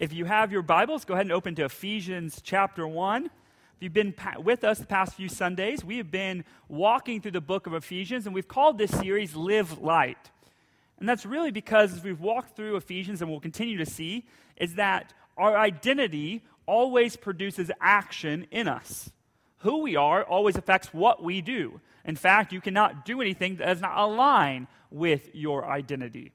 if you have your Bibles, go ahead and open to Ephesians chapter 1. If you've been with us the past few Sundays, we have been walking through the book of Ephesians, and we've called this series Live Light. And that's really because as we've walked through Ephesians and we'll continue to see, is that our identity always produces action in us. Who we are always affects what we do. In fact, you cannot do anything that does not align with your identity.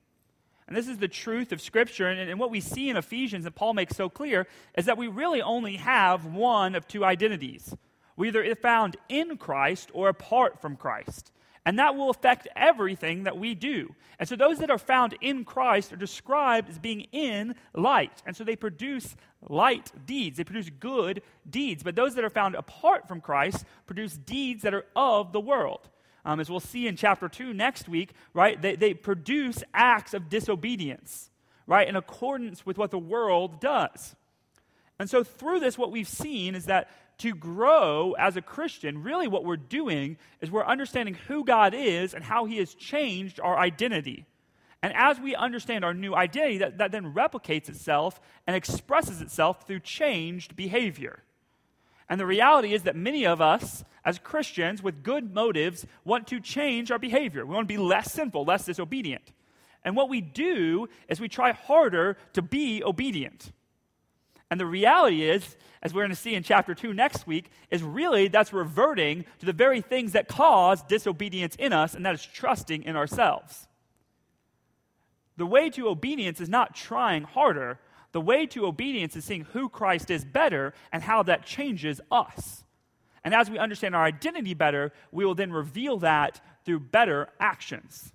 And this is the truth of Scripture. And, and, what we see in Ephesians that Paul makes so clear is that we really only have one of two identities. We either are found in Christ or apart from Christ. And that will affect everything that we do. And so those that are found in Christ are described as being in light. And so they produce light deeds, they produce good deeds. But those that are found apart from Christ produce deeds that are of the world. Um, as we'll see in chapter 2 next week, right, they, they produce acts of disobedience, right, in accordance with what the world does. And so through this, what we've seen is that to grow as a Christian, really what we're doing is we're understanding who God is and how He has changed our identity. And as we understand our new identity, that, that then replicates itself and expresses itself through changed behavior. And the reality is that many of us, as Christians with good motives, want to change our behavior. We want to be less sinful, less disobedient. And what we do is we try harder to be obedient. And the reality is, as we're going to see in chapter 2 next week, is really that's reverting to the very things that cause disobedience in us, and that is trusting in ourselves. The way to obedience is not trying harder. The way to obedience is seeing who Christ is better and how that changes us. And as we understand our identity better, we will then reveal that through better actions.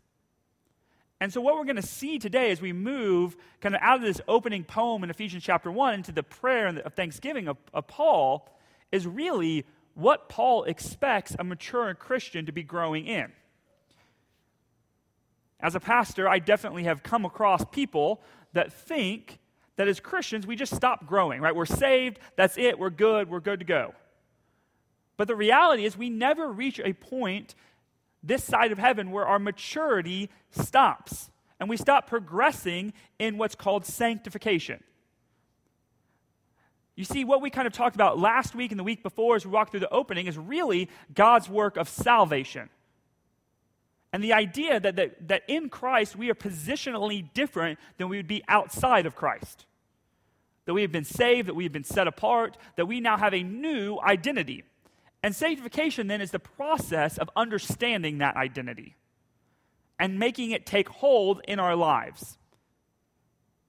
And so, what we're going to see today as we move kind of out of this opening poem in Ephesians chapter 1 into the prayer of thanksgiving of, of Paul is really what Paul expects a mature Christian to be growing in. As a pastor, I definitely have come across people that think that as Christians, we just stop growing, right? We're saved, that's it, we're good, we're good to go. But the reality is, we never reach a point this side of heaven where our maturity stops and we stop progressing in what's called sanctification. You see, what we kind of talked about last week and the week before as we walked through the opening is really God's work of salvation. And the idea that, that, that in Christ we are positionally different than we would be outside of Christ. That we have been saved, that we have been set apart, that we now have a new identity. And sanctification then is the process of understanding that identity and making it take hold in our lives.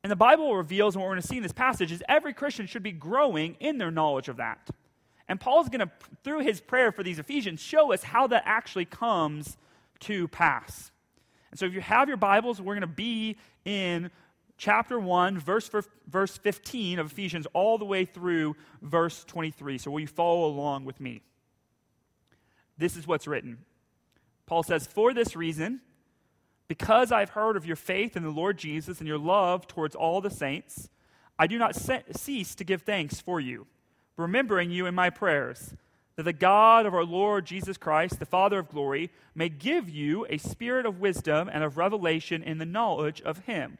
And the Bible reveals, and what we're going to see in this passage, is every Christian should be growing in their knowledge of that. And Paul's going to, through his prayer for these Ephesians, show us how that actually comes to pass. And so if you have your Bibles, we're going to be in chapter 1, verse, verse 15 of Ephesians, all the way through verse 23. So will you follow along with me? This is what's written. Paul says, For this reason, because I've heard of your faith in the Lord Jesus and your love towards all the saints, I do not cease to give thanks for you, remembering you in my prayers, that the God of our Lord Jesus Christ, the Father of glory, may give you a spirit of wisdom and of revelation in the knowledge of him,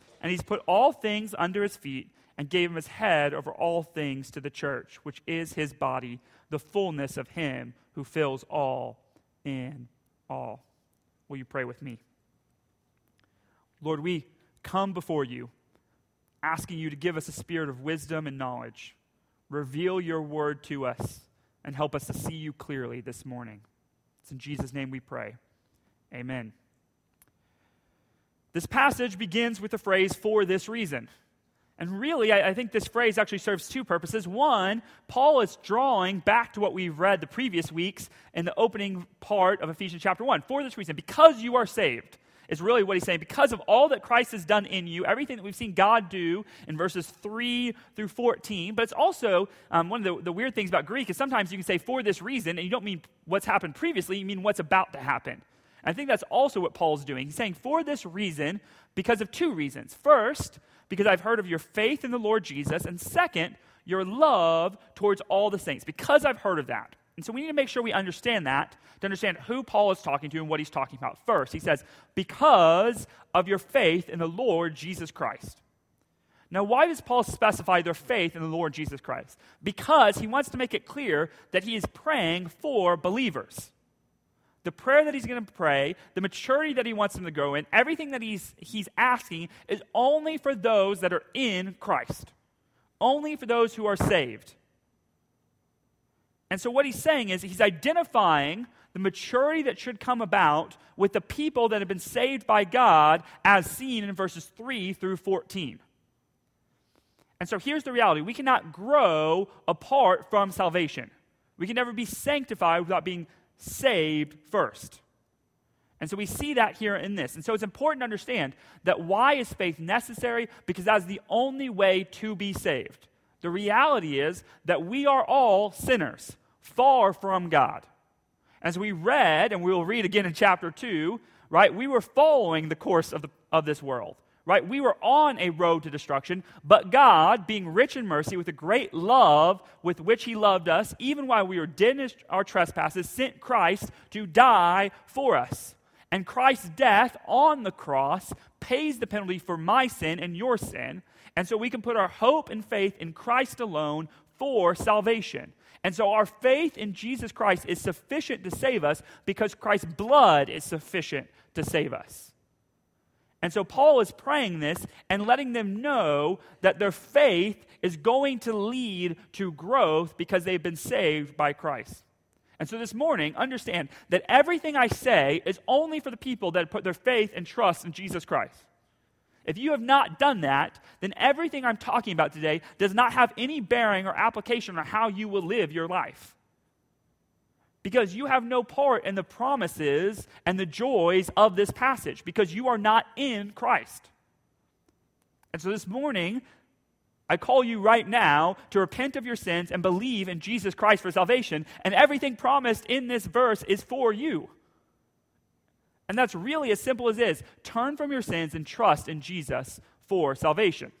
And he's put all things under his feet and gave him his head over all things to the church, which is his body, the fullness of him who fills all in all. Will you pray with me? Lord, we come before you asking you to give us a spirit of wisdom and knowledge. Reveal your word to us and help us to see you clearly this morning. It's in Jesus' name we pray. Amen. This passage begins with the phrase, for this reason. And really, I, I, think this phrase actually serves two purposes. One, Paul is drawing back to what we've read the previous weeks in the opening part of Ephesians chapter 1. For this reason, because you are saved. is really what he's saying. Because of all that Christ has done in you, everything that we've seen God do in verses 3 through 14, but it's also um, one of the, the weird things about Greek is sometimes you can say for this reason, and you don't mean what's happened previously, you mean what's about to happen. I think that's also what Paul's doing. He's saying for this reason, because of two reasons. First, because I've heard of your faith in the Lord Jesus, and second, your love towards all the saints, because I've heard of that. And so we need to make sure we understand that to understand who Paul is talking to and what he's talking about. First, he says, because of your faith in the Lord Jesus Christ. Now, why does Paul specify their faith in the Lord Jesus Christ? Because he wants to make it clear that he is praying for believers. The prayer that he's going to pray, the maturity that he wants them to grow in, everything that he's, he's asking is only for those that are in Christ, only for those who are saved. And so, what he's saying is he's identifying the maturity that should come about with the people that have been saved by God, as seen in verses 3 through 14. And so, here's the reality we cannot grow apart from salvation. We can never be sanctified without being saved first. And so we see that here in this. And so it's important to understand that why is faith necessary? Because that's the only way to be saved. The reality is that we are all sinners far from God. As we read, and we will read again in chapter 2, right, we were following the course of, the, of this world. Right? We were on a road to destruction, but God, being rich in mercy, with the great love with which He loved us, even while we were dead in our trespasses, sent Christ to die for us. And Christ's death on the cross pays the penalty for my sin and your sin. And so we can put our hope and faith in Christ alone for salvation. And so our faith in Jesus Christ is sufficient to save us because Christ's blood is sufficient to save us. And so Paul is praying this and letting them know that their faith is going to lead to growth because they've been saved by Christ. And so this morning, understand that everything I say is only for the people that put their faith and trust in Jesus Christ. If you have not done that, then everything I'm talking about today does not have any bearing or application on how you will live your life. Because you have no part in the promises and the joys of this passage, because you are not in Christ. And so this morning, I call you right now to repent of your sins and believe in Jesus Christ for salvation, and everything promised in this verse is for you. And that's really as simple as is turn from your sins and trust in Jesus for salvation.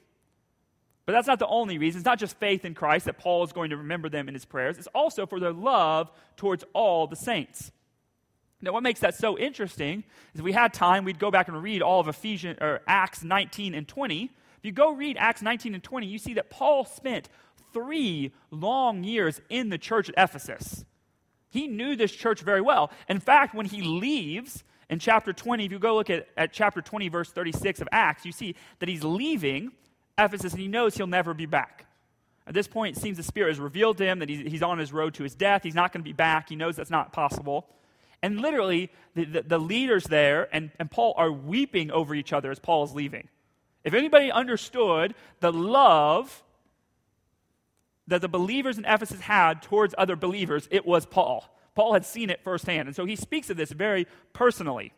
But that's not the only reason. It's not just faith in Christ that Paul is going to remember them in his prayers, it's also for their love towards all the saints. Now, what makes that so interesting is if we had time, we'd go back and read all of Ephesians or Acts 19 and 20. If you go read Acts 19 and 20, you see that Paul spent three long years in the church at Ephesus. He knew this church very well. In fact, when he leaves, in chapter 20, if you go look at, at chapter 20, verse 36 of Acts, you see that he's leaving Ephesus and he knows he'll never be back. At this point, it seems the Spirit has revealed to him that he's, he's on his road to his death. He's not going to be back. He knows that's not possible. And literally, the, the, the leaders there and, and Paul are weeping over each other as Paul is leaving. If anybody understood the love that the believers in Ephesus had towards other believers, it was Paul. Paul had seen it firsthand. And so he speaks of this very personally.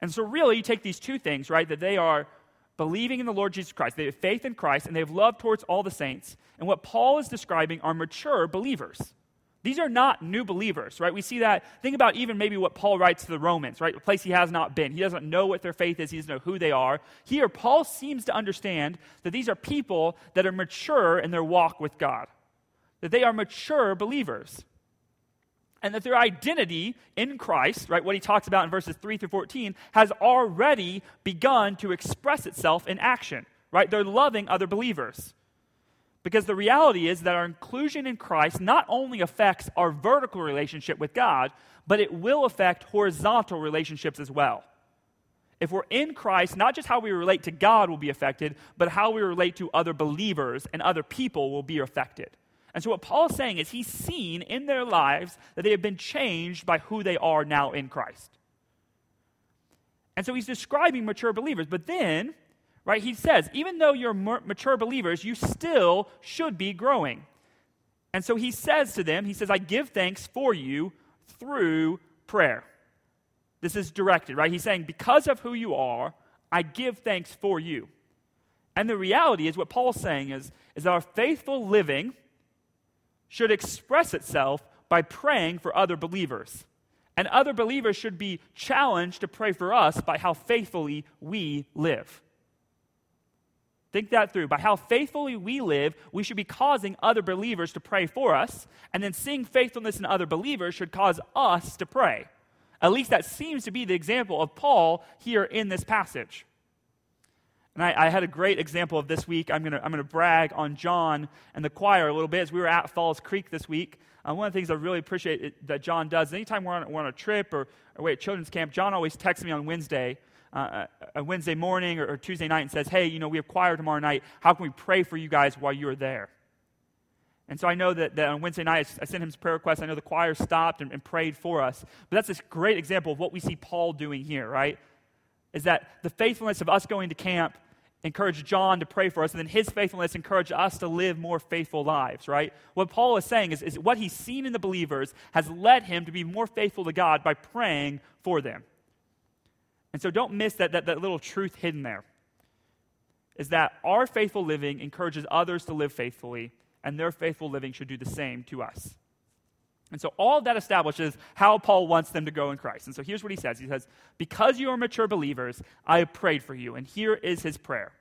And so, really, you take these two things, right? That they are believing in the Lord Jesus Christ, they have faith in Christ, and they have love towards all the saints. And what Paul is describing are mature believers. These are not new believers, right? We see that. Think about even maybe what Paul writes to the Romans, right? A place he has not been. He doesn't know what their faith is, he doesn't know who they are. Here, Paul seems to understand that these are people that are mature in their walk with God, that they are mature believers and that their identity in Christ, right, what he talks about in verses 3 through 14, has already begun to express itself in action, right? They're loving other believers. Because the reality is that our inclusion in Christ not only affects our vertical relationship with God, but it will affect horizontal relationships as well. If we're in Christ, not just how we relate to God will be affected, but how we relate to other believers and other people will be affected. And so, what Paul is saying is he's seen in their lives that they have been changed by who they are now in Christ. And so, he's describing mature believers. But then, right, he says, even though you're mature believers, you still should be growing. And so, he says to them, he says, I give thanks for you through prayer. this is directed, right? He's saying, Because of who you are, I give thanks for you. And the reality is, what Paul's saying is, is that our faithful living should express itself by praying for other believers. And other believers should be challenged to pray for us by how faithfully we live. Think that through. By how faithfully we live, we should be causing other believers to pray for us. And then seeing faithfulness in other believers should cause us to pray. At least that seems to be the example of Paul here in this passage. And I, I had a great example of this week. I'm going to I'm to brag on John and the choir a little bit as we were at Falls Creek this week. Uh, one of the things I really appreciate it, that John does, anytime we're on, we're on a trip or, or at children's camp, John always texts me on Wednesday uh, a Wednesday morning or, or Tuesday night and says, Hey, you know, we have choir tomorrow night. How can we pray for you guys while you're there? And so I know that, that on Wednesday night, I sent him some prayer requests. I know the choir stopped and, and prayed for us. But that's this great example of what we see Paul doing here, right? Is that the faithfulness of us going to camp encouraged John to pray for us, and then his faithfulness encouraged us to live more faithful lives, right? What Paul is saying is, is what he's seen in the believers has led him to be more faithful to God by praying for them. And so don't miss that, that, that little truth hidden there. Is that our faithful living encourages others to live faithfully, and their faithful living should do the same to us. And so all that establishes how Paul wants them to go in Christ. And so here's what he says He says, Because you are mature believers, I have prayed for you. And here is his prayer,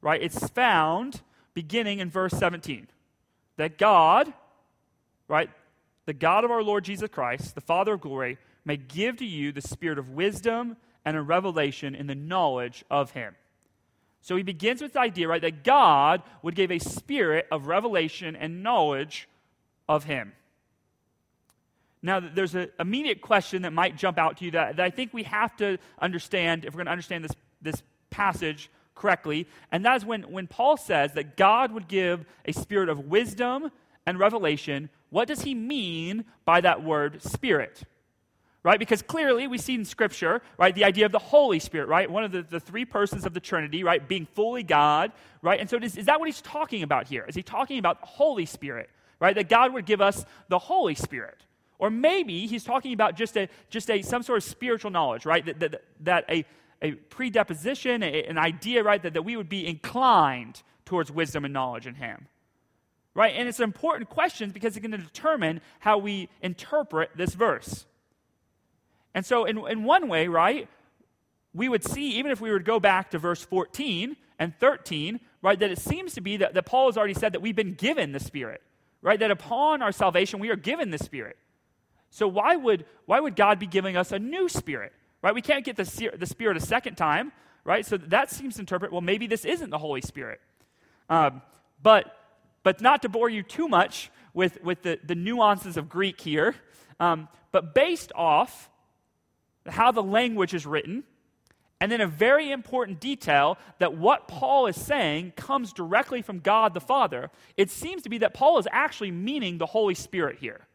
right? It's found beginning in verse 17 that God, right, the God of our Lord Jesus Christ, the Father of glory, may give to you the spirit of wisdom and a revelation in the knowledge of him. So he begins with the idea, right, that God would give a spirit of revelation and knowledge of him. Now, there's an immediate question that might jump out to you that, that I think we have to understand if we're going to understand this, this passage correctly. And that is when, when Paul says that God would give a spirit of wisdom and revelation, what does he mean by that word spirit? right? Because clearly we see in Scripture, right, the idea of the Holy Spirit, right? One of the, the three persons of the Trinity, right, being fully God, right? And so is, is that what he's talking about here? Is he talking about the Holy Spirit, right? That God would give us the Holy Spirit. Or maybe he's talking about just a, just a some sort of spiritual knowledge, right? That, that, that a, a predisposition, a, an idea, right, that, that we would be inclined towards wisdom and knowledge in him. Right? And it's an important question because it's going to determine how we interpret this verse. And so, in, in one way, right, we would see, even if we were to go back to verse 14 and 13, right, that it seems to be that, that Paul has already said that we've been given the Spirit, right? That upon our salvation, we are given the Spirit. So, why would, why would God be giving us a new Spirit, right? We can't get the, the Spirit a second time, right? So, that seems to interpret, well, maybe this isn't the Holy Spirit. Um, but, but not to bore you too much with, with the, the nuances of Greek here, um, but based off how the language is written, and then a very important detail that what Paul is saying comes directly from God the Father. It seems to be that Paul is actually meaning the Holy Spirit here.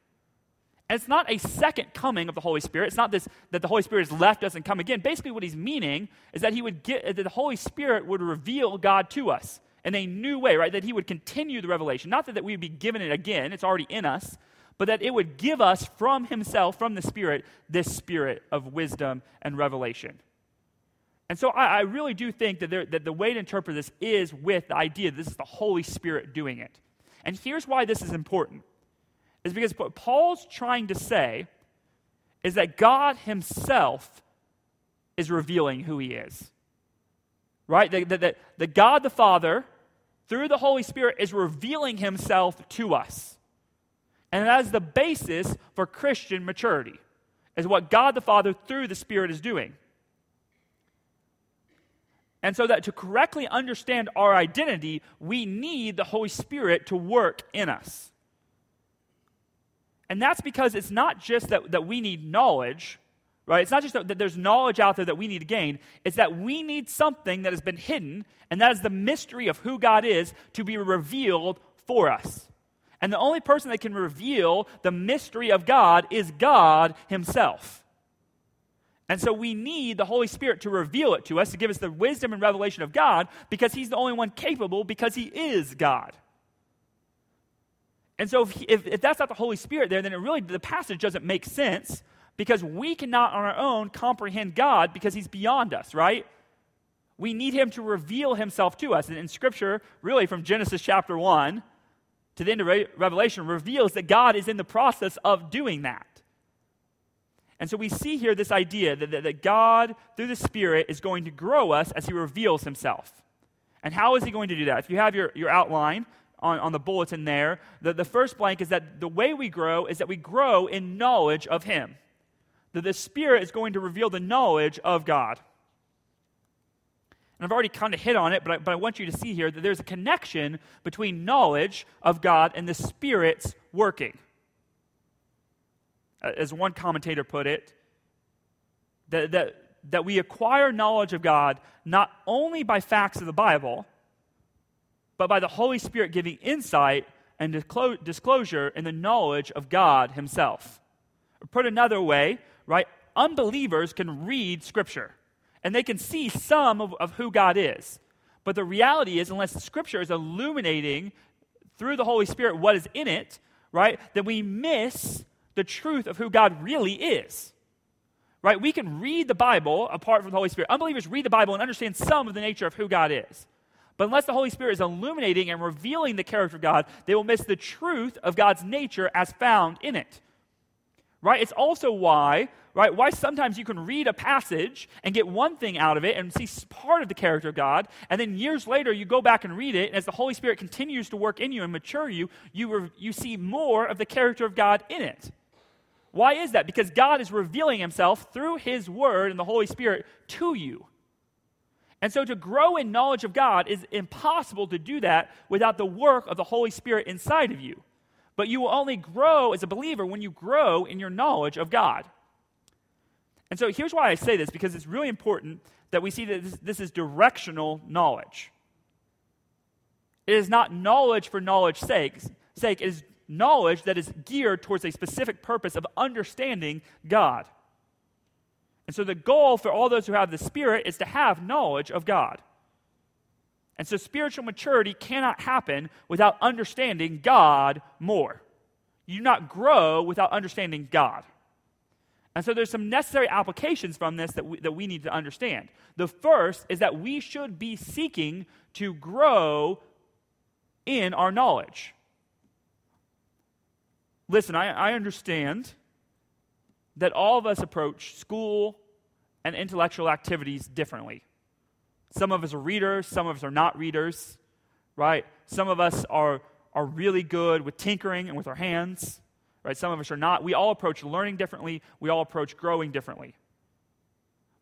And it's not a second coming of the Holy Spirit. It's not this that the Holy Spirit is left us and come again. Basically, what he's meaning is that he would get that the Holy Spirit would reveal God to us in a new way, right? That he would continue the revelation. Not that, that we would be given it again, it's already in us, but that it would give us from Himself, from the Spirit, this spirit of wisdom and revelation. And so I, I really do think that, there, that the way to interpret this is with the idea that this is the Holy Spirit doing it. And here's why this is important is because what Paul's trying to say is that God Himself is revealing who He is. Right? That, that, that God the Father, through the Holy Spirit, is revealing Himself to us. And that is the basis for Christian maturity, is what God the Father through the Spirit is doing. And so that to correctly understand our identity, we need the Holy Spirit to work in us. And that's because it's not just that, that we need knowledge, right? It's not just that, that there's knowledge out there that we need to gain. It's that we need something that has been hidden, and that is the mystery of who God is to be revealed for us. And the only person that can reveal the mystery of God is God Himself. And so we need the Holy Spirit to reveal it to us, to give us the wisdom and revelation of God, because He's the only one capable, because He is God. And so if, if, if, that's not the Holy Spirit there, then it really, the passage doesn't make sense, because we cannot on our own comprehend God because he's beyond us, right? We need him to reveal himself to us. And in Scripture, really from Genesis chapter 1 to the end of Re- Revelation, reveals that God is in the process of doing that. And so we see here this idea that, that, that God, through the Spirit, is going to grow us as he reveals himself. And how is he going to do that? If you have your, your outline on, on the bulletin there, the, the first blank is that the way we grow is that we grow in knowledge of him. That the Spirit is going to reveal the knowledge of God. And I've already kind of hit on it, but I, but I want you to see here that there's a connection between knowledge of God and the Spirit's working. As one commentator put it, that, that that we acquire knowledge of God not only by facts of the Bible, but by the Holy Spirit giving insight and disclosure in the knowledge of God Himself. Put another way, right? Unbelievers can read Scripture and they can see some of, of who God is. But the reality is, unless Scripture is illuminating through the Holy Spirit what is in it, right, then we miss the truth of who God really is right? We can read the Bible apart from the Holy Spirit. Unbelievers read the Bible and understand some of the nature of who God is. But unless the Holy Spirit is illuminating and revealing the character of God, they will miss the truth of God's nature as found in it. Right? It's also why, right, why sometimes you can read a passage and get one thing out of it and see part of the character of God, and then years later you go back and read it, and as the Holy Spirit continues to work in you and mature you, you, re- you see more of the character of God in it. Why is that? Because God is revealing himself through his word and the Holy Spirit to you. And so to grow in knowledge of God is impossible to do that without the work of the Holy Spirit inside of you. But you will only grow as a believer when you grow in your knowledge of God. And so here's why I say this because it's really important that we see that this, this is directional knowledge. It is not knowledge for knowledge's sake. sake. It is knowledge that is geared towards a specific purpose of understanding God. And so the goal for all those who have the Spirit is to have knowledge of God. And so spiritual maturity cannot happen without understanding God more. You do not grow without understanding God. And so there's some necessary applications from this that we, that we need to understand. The first is that we should be seeking to grow in our knowledge. Listen, I, I understand that all of us approach school and intellectual activities differently. Some of us are readers, some of us are not readers, right? Some of us are, are really good with tinkering and with our hands, right? Some of us are not. We all approach learning differently, we all approach growing differently.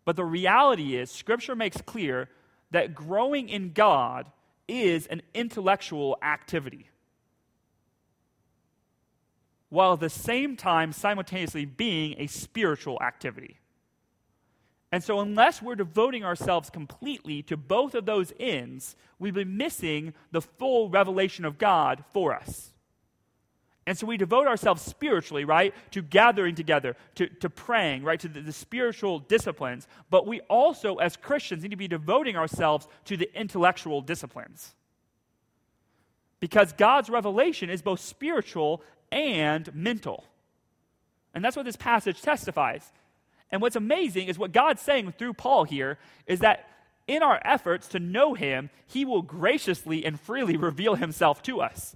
But the reality is, Scripture makes clear that growing in God is an intellectual activity while at the same time simultaneously being a spiritual activity. And so, unless we're devoting ourselves completely to both of those ends, we've been missing the full revelation of God for us. And so we devote ourselves spiritually, right, to gathering together, to, to praying, right, to the, the, spiritual disciplines. But we also, as Christians, need to be devoting ourselves to the intellectual disciplines. Because God's revelation is both spiritual and mental. And that's what this passage testifies. And what's amazing is what God's saying through Paul here is that in our efforts to know him, he will graciously and freely reveal himself to us.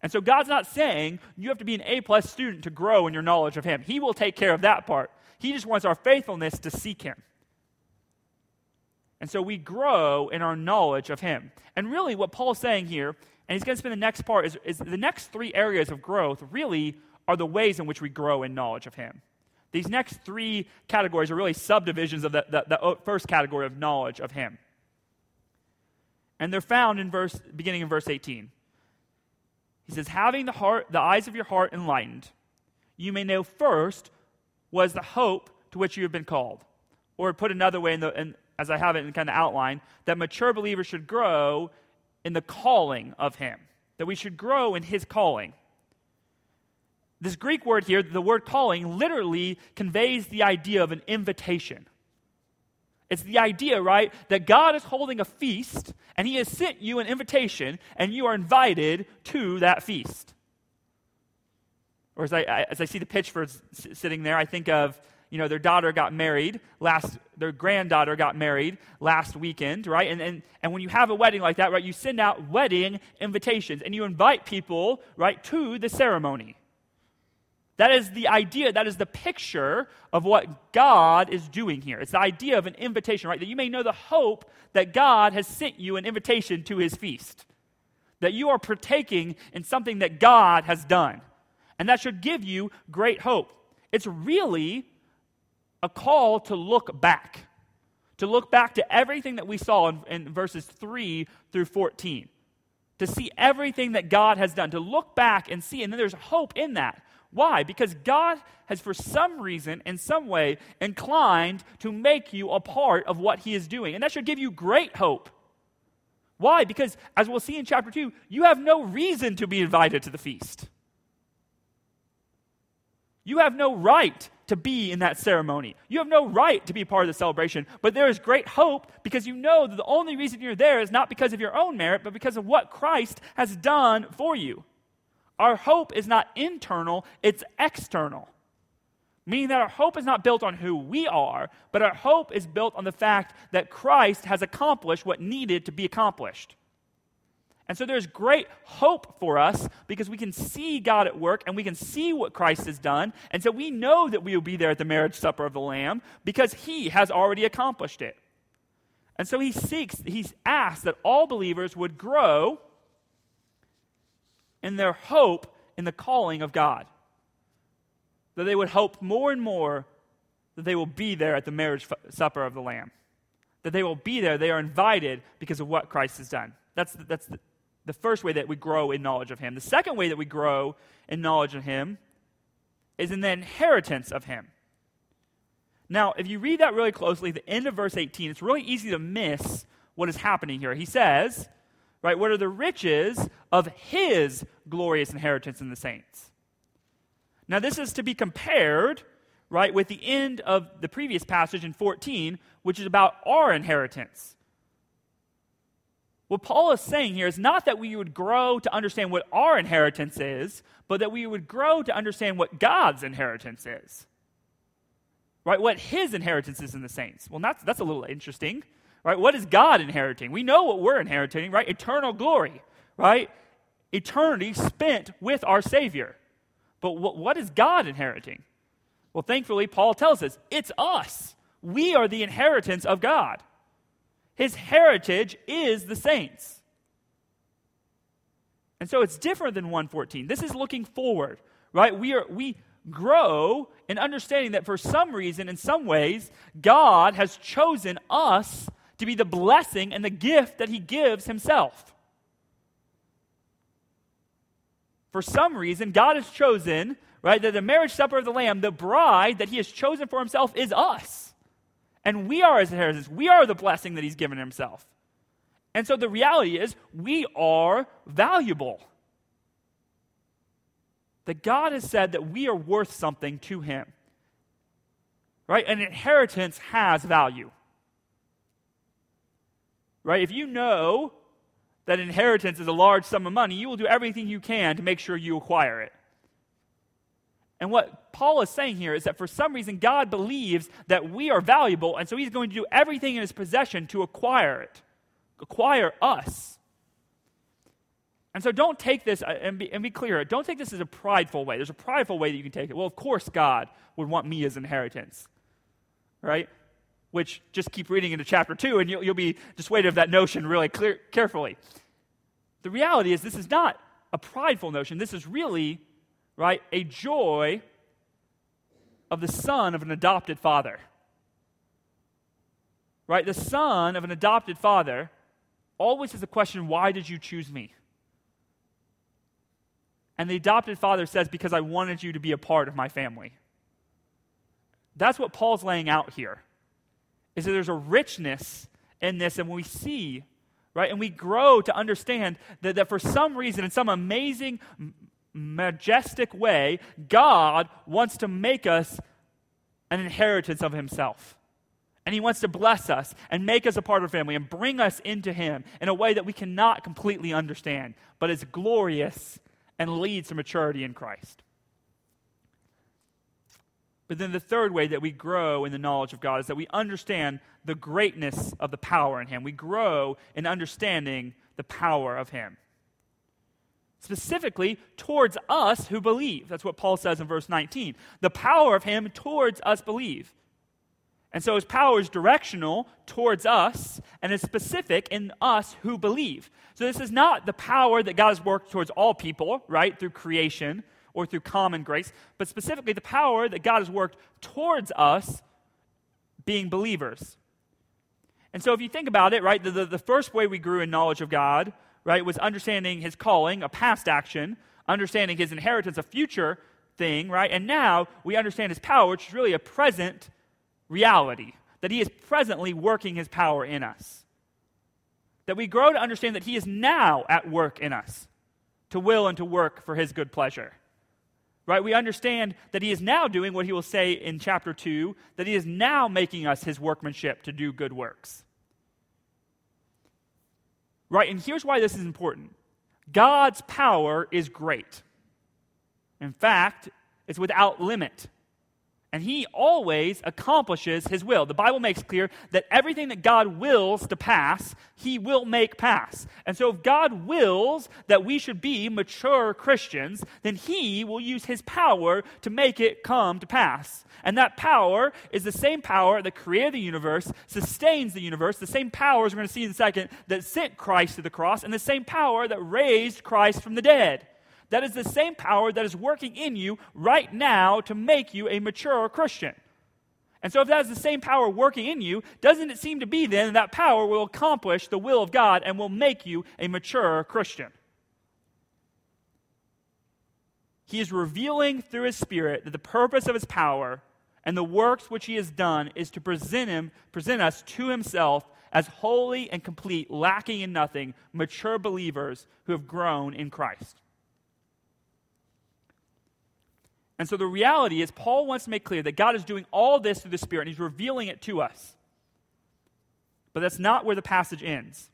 And so God's not saying you have to be an A plus student to grow in your knowledge of him. He will take care of that part. He just wants our faithfulness to seek him. And so we grow in our knowledge of him. And really, what Paul's saying here and he's going to spend the next part is, is the next three areas of growth really are the ways in which we grow in knowledge of him. These next three categories are really subdivisions of the, the, the first category of knowledge of him. And they're found in verse beginning in verse 18. He says, having the heart, the eyes of your heart enlightened, you may know first was the hope to which you have been called. Or put another way, in the, in, as I have it in kind of outline, that mature believers should grow in the calling of him, that we should grow in his calling. This Greek word here, the word calling, literally conveys the idea of an invitation. It's the idea, right, that God is holding a feast and he has sent you an invitation and you are invited to that feast. Or as I, as I see the Pitchfords sitting there, I think of, you know, their daughter got married last, their granddaughter got married last weekend, right? And, and, and when you have a wedding like that, right, you send out wedding invitations and you invite people, right, to the ceremony. That is the idea, that is the picture of what God is doing here. It's the idea of an invitation, right? That you may know the hope that God has sent you an invitation to his feast. That you are partaking in something that God has done. And that should give you great hope. It's really a call to look back, to look back to everything that we saw in, in, verses 3 through 14, to see everything that God has done, to look back and see. And then there's hope in that. Why? Because God has, for some reason, in some way, inclined to make you a part of what He is doing. And that should give you great hope. Why? Because, as we'll see in chapter 2, you have no reason to be invited to the feast. You have no right to be in that ceremony. You have no right to be part of the celebration, but there is great hope because you know that the only reason you're there is not because of your own merit, but because of what Christ has done for you. Our hope is not internal, it's external. Meaning that our hope is not built on who we are, but our hope is built on the fact that Christ has accomplished what needed to be accomplished. And so there's great hope for us because we can see God at work and we can see what Christ has done. And so we know that we will be there at the marriage supper of the Lamb because he has already accomplished it. And so he seeks, he's asked that all believers would grow in their hope in the calling of God. That they would hope more and more that they will be there at the marriage supper of the Lamb. That they will be there. They are invited because of what Christ has done. That's, that's the, the first way that we grow in knowledge of Him. The second way that we grow in knowledge of Him is in the inheritance of Him. Now, if you read that really closely, the end of verse 18, it's really easy to miss what is happening here. He says, right, what are the riches of His glorious inheritance in the saints? Now, this is to be compared, right, with the end of the previous passage in 14, which is about our inheritance. What Paul is saying here is not that we would grow to understand what our inheritance is, but that we would grow to understand what God's inheritance is. Right? What his inheritance is in the saints. Well, that's, that's a little interesting. Right? What is God inheriting? We know what we're inheriting, right? Eternal glory, right? Eternity spent with our Savior. But what, what is God inheriting? Well, thankfully, Paul tells us it's us. We are the inheritance of God. His heritage is the saints. And so it's different than 114. This is looking forward, right? We are we grow in understanding that for some reason in some ways God has chosen us to be the blessing and the gift that he gives himself. For some reason God has chosen, right, that the marriage supper of the lamb, the bride that he has chosen for himself is us. And we are his inheritance. We are the blessing that he's given himself. And so the reality is, we are valuable. That God has said that we are worth something to him. Right? An inheritance has value. Right? If you know that inheritance is a large sum of money, you will do everything you can to make sure you acquire it. And what Paul is saying here is that for some reason God believes that we are valuable, and so he's going to do everything in his possession to acquire it, acquire us. And so don't take this, uh, and be, and be clear, don't take this as a prideful way. There's a prideful way that you can take it. Well, of course, God would want me as inheritance, right? Which just keep reading into chapter 2, and you'll, you'll be dissuaded of that notion really clear, carefully. The reality is, this is not a prideful notion. This is really right, a joy of the son of an adopted father. Right? The son of an adopted father always has the question, why did you choose me? And the adopted father says, because I wanted you to be a part of my family. That's what Paul's laying out here. Is that there's a richness in this, and we see, right, and we grow to understand that, that for some reason, in some amazing, majestic way, God wants to make us an inheritance of Himself. And He wants to bless us and make us a part of family and bring us into Him in a way that we cannot completely understand, but is glorious and leads to maturity in Christ. But then the third way that we grow in the knowledge of God is that we understand the greatness of the power in Him. We grow in understanding the power of Him. Specifically, towards us who believe. That's what Paul says in verse 19. The power of Him towards us believe. And so his power is directional towards us and is specific in us who believe. So this is not the power that God has worked towards all people, right, through creation or through common grace, but specifically the power that God has worked towards us being believers. And so if you think about it, right, the, the, the first way we grew in knowledge of God, right, was understanding his calling, a past action, understanding his inheritance, a future thing, right? And now we understand his power, which is really a present reality, that He is presently working His power in us. That we grow to understand that He is now at work in us to will and to work for His good pleasure. Right? We understand that He is now doing what He will say in chapter 2, that He is now making us His workmanship to do good works. Right? And here's why this is important God's power is great. In fact, it's without limit. And he always accomplishes his will. The Bible makes clear that everything that God wills to pass, he will make pass. And so, if God wills that we should be mature Christians, then he will use his power to make it come to pass. And that power is the same power that created the universe, sustains the universe, the same power, as we're going to see in a second, that sent Christ to the cross, and the same power that raised Christ from the dead. That is the same power that is working in you right now to make you a mature Christian. And so, if that is the same power working in you, doesn't it seem to be then that power will accomplish the will of God and will make you a mature Christian? He is revealing through his Spirit that the purpose of his power and the works which he has done is to present him, present us to himself as holy and complete, lacking in nothing, mature believers who have grown in Christ. And so the reality is, Paul wants to make clear that God is doing all this through the Spirit, and he's revealing it to us. But that's not where the passage ends.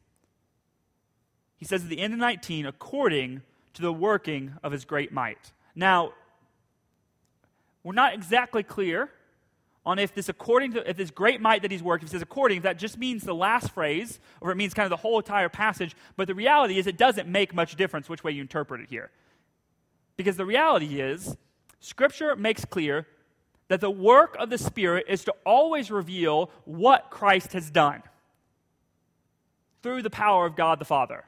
He says at the end of 19, according to the working of his great might. Now, we're not exactly clear on if this according to if this great might that he's worked, if it says according, if that just means the last phrase, or it means kind of the whole entire passage. But the reality is it doesn't make much difference which way you interpret it here. Because the reality is Scripture makes clear that the work of the Spirit is to always reveal what Christ has done through the power of God the Father.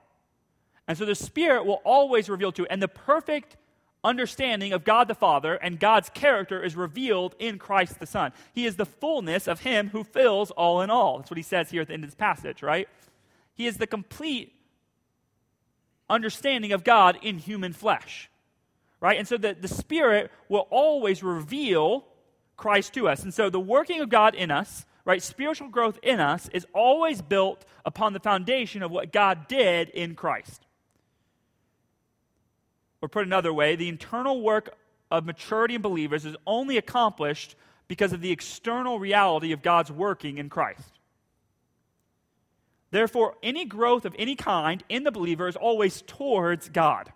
And so the Spirit will always reveal to, you, and the perfect understanding of God the Father and God's character is revealed in Christ the Son. He is the fullness of Him who fills all in all. That's what he says here at the end of this passage, right? He is the complete understanding of God in human flesh right? And so the, the Spirit will always reveal Christ to us. And so the working of God in us, right, spiritual growth in us, is always built upon the foundation of what God did in Christ. Or put another way, the internal work of maturity in believers is only accomplished because of the external reality of God's working in Christ. Therefore, any growth of any kind in the believer is always towards God.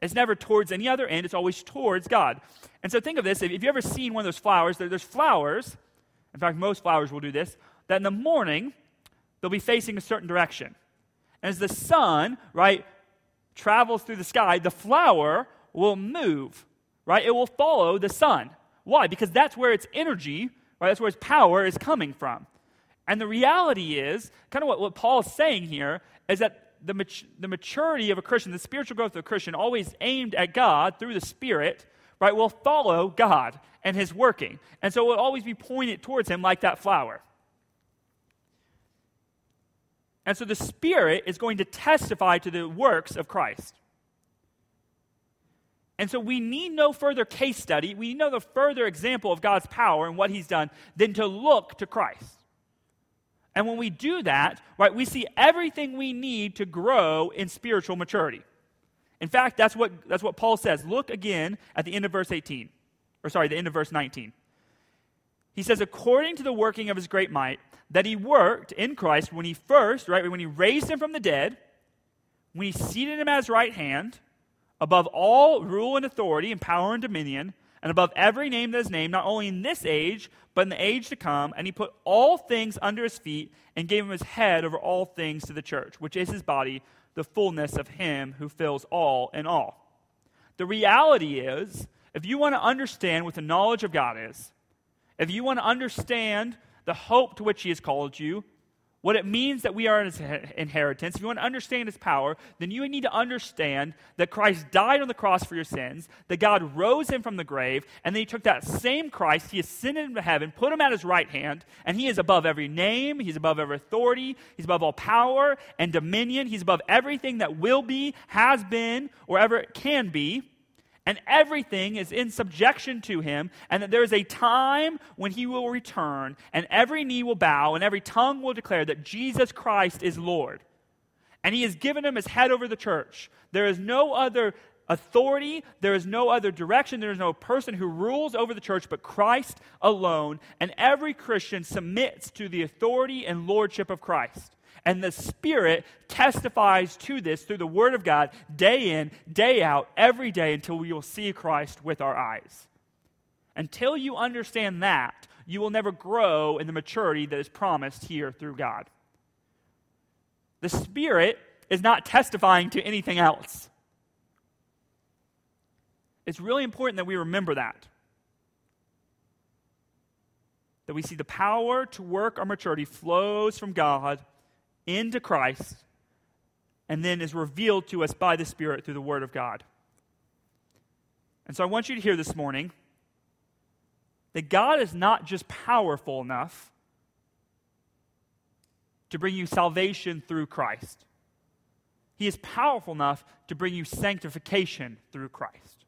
It's never towards any other end, it's always towards God. And so think of this if you've ever seen one of those flowers, there's flowers, in fact, most flowers will do this, that in the morning they'll be facing a certain direction. And as the sun, right, travels through the sky, the flower will move, right? It will follow the sun. Why? Because that's where its energy, right, that's where its power is coming from. And the reality is, kind of what, what Paul's saying here, is that the, mat- the maturity of a Christian, the spiritual growth of a Christian, always aimed at God through the Spirit, right, will follow God and His working. And so it will always be pointed towards Him like that flower. And so the Spirit is going to testify to the works of Christ. And so we need no further case study, we need no further example of God's power and what He's done than to look to Christ. And when we do that, right, we see everything we need to grow in spiritual maturity. In fact, that's what, that's what Paul says. Look again at the end of verse 18, or sorry, the end of verse 19. He says, according to the working of his great might, that he worked in Christ when he first, right, when he raised him from the dead, when he seated him at his right hand, above all rule and authority and power and dominion, and above every name that is named, not only in this age, but in the age to come. And he put all things under his feet and gave him his head over all things to the church, which is his body, the fullness of him who fills all in all. The reality is, if you want to understand what the knowledge of God is, if you want to understand the hope to which he has called you, what it means that we are in his inheritance, if you want to understand his power, then you need to understand that Christ died on the cross for your sins, that God rose him from the grave, and then he took that same Christ, he ascended into heaven, put him at his right hand, and he is above every name, he's above every authority, he's above all power and dominion, he's above everything that will be, has been, or ever can be and everything is in subjection to him, and that there is a time when he will return, and every knee will bow, and every tongue will declare that Jesus Christ is Lord. And he has given him his head over the church. There is no other authority, there is no other direction, there is no person who rules over the church but Christ alone, and every Christian submits to the authority and lordship of Christ. And the Spirit testifies to this through the Word of God day in, day out, every day until we will see Christ with our eyes. Until you understand that, you will never grow in the maturity that is promised here through God. The Spirit is not testifying to anything else. It's really important that we remember that. That we see the power to work our maturity flows from God into Christ and then is revealed to us by the Spirit through the Word of God. And so I want you to hear this morning that God is not just powerful enough to bring you salvation through Christ, He is powerful enough to bring you sanctification through Christ.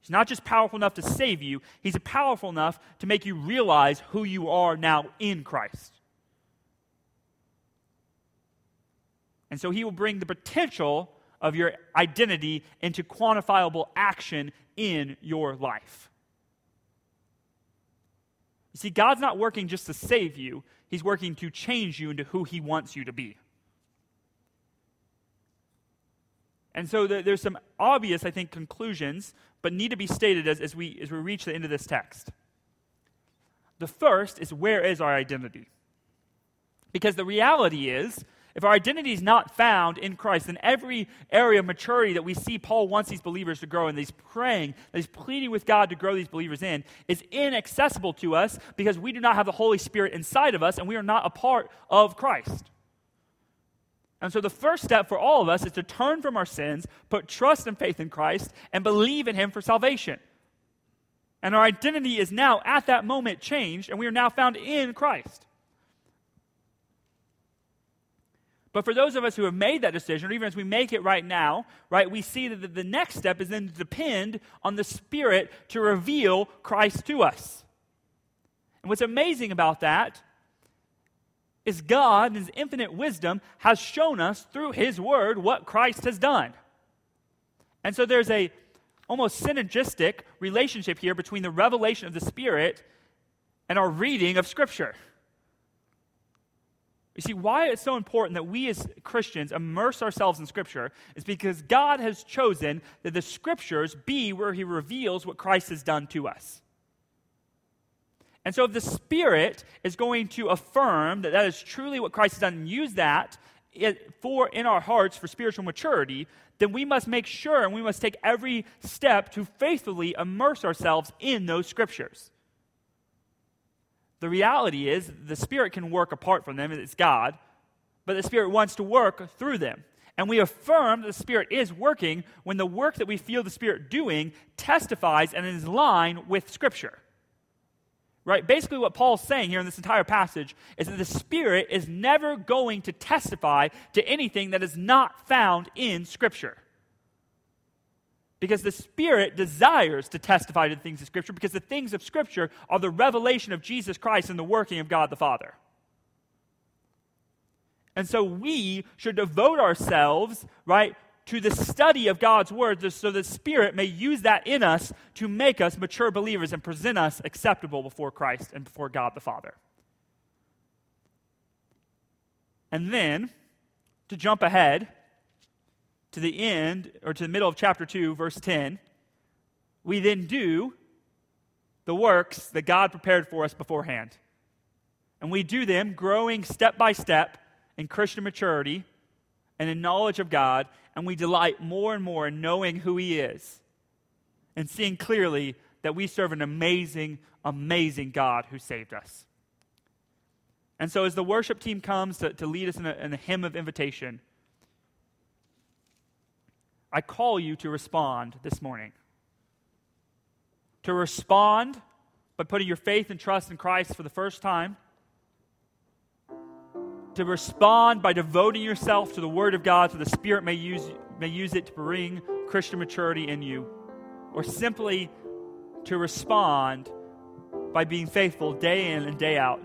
He's not just powerful enough to save you, He's powerful enough to make you realize who you are now in Christ. And so he will bring the potential of your identity into quantifiable action in your life. You see, God's not working just to save you, He's working to change you into who He wants you to be. And so there's some obvious, I think, conclusions, but need to be stated as, as, we, as we reach the end of this text. The first is where is our identity? Because the reality is, if our identity is not found in Christ, then every area of maturity that we see Paul wants these believers to grow in, that he's praying, that he's pleading with God to grow these believers in, is inaccessible to us because we do not have the Holy Spirit inside of us and we are not a part of Christ. And so the first step for all of us is to turn from our sins, put trust and faith in Christ, and believe in Him for salvation. And our identity is now, at that moment, changed, and we are now found in Christ. But for those of us who have made that decision, or even as we make it right now, right, we see that the next step is then to depend on the Spirit to reveal Christ to us. And what's amazing about that is God, in His infinite wisdom, has shown us through His Word what Christ has done. And so there's a almost synergistic relationship here between the revelation of the Spirit and our reading of Scripture. You see, why it's so important that we as Christians immerse ourselves in Scripture is because God has chosen that the Scriptures be where He reveals what Christ has done to us. And so, if the Spirit is going to affirm that that is truly what Christ has done and use that for in our hearts for spiritual maturity, then we must make sure and we must take every step to faithfully immerse ourselves in those Scriptures. The reality is, the Spirit can work apart from them, it's God, but the Spirit wants to work through them. And we affirm that the Spirit is working when the work that we feel the Spirit doing testifies and is in line with Scripture. Right? Basically, what Paul's saying here in this entire passage is that the Spirit is never going to testify to anything that is not found in Scripture. Because the Spirit desires to testify to the things of Scripture, because the things of Scripture are the revelation of Jesus Christ and the working of God the Father. And so we should devote ourselves, right, to the study of God's Word so the Spirit may use that in us to make us mature believers and present us acceptable before Christ and before God the Father. And then, to jump ahead, to the end, or to the middle of chapter 2, verse 10, we then do the works that God prepared for us beforehand. And we do them growing step by step in Christian maturity and in knowledge of God, and we delight more and more in knowing who He is and seeing clearly that we serve an amazing, amazing God who saved us. And so, as the worship team comes to, to lead us in a, in a hymn of invitation, I call you to respond this morning. To respond by putting your faith and trust in Christ for the first time, to respond by devoting yourself to the Word of God so the Spirit may use, may use it to bring Christian maturity in you, or simply to respond by being faithful day in and day out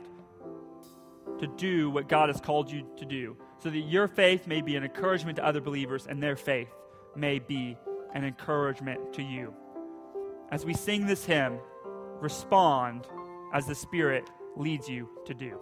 to do what God has called you to do, so that your faith may be an encouragement to other believers and their faith may be an encouragement to you as we sing this hymn, respond as the Spirit leads you to do.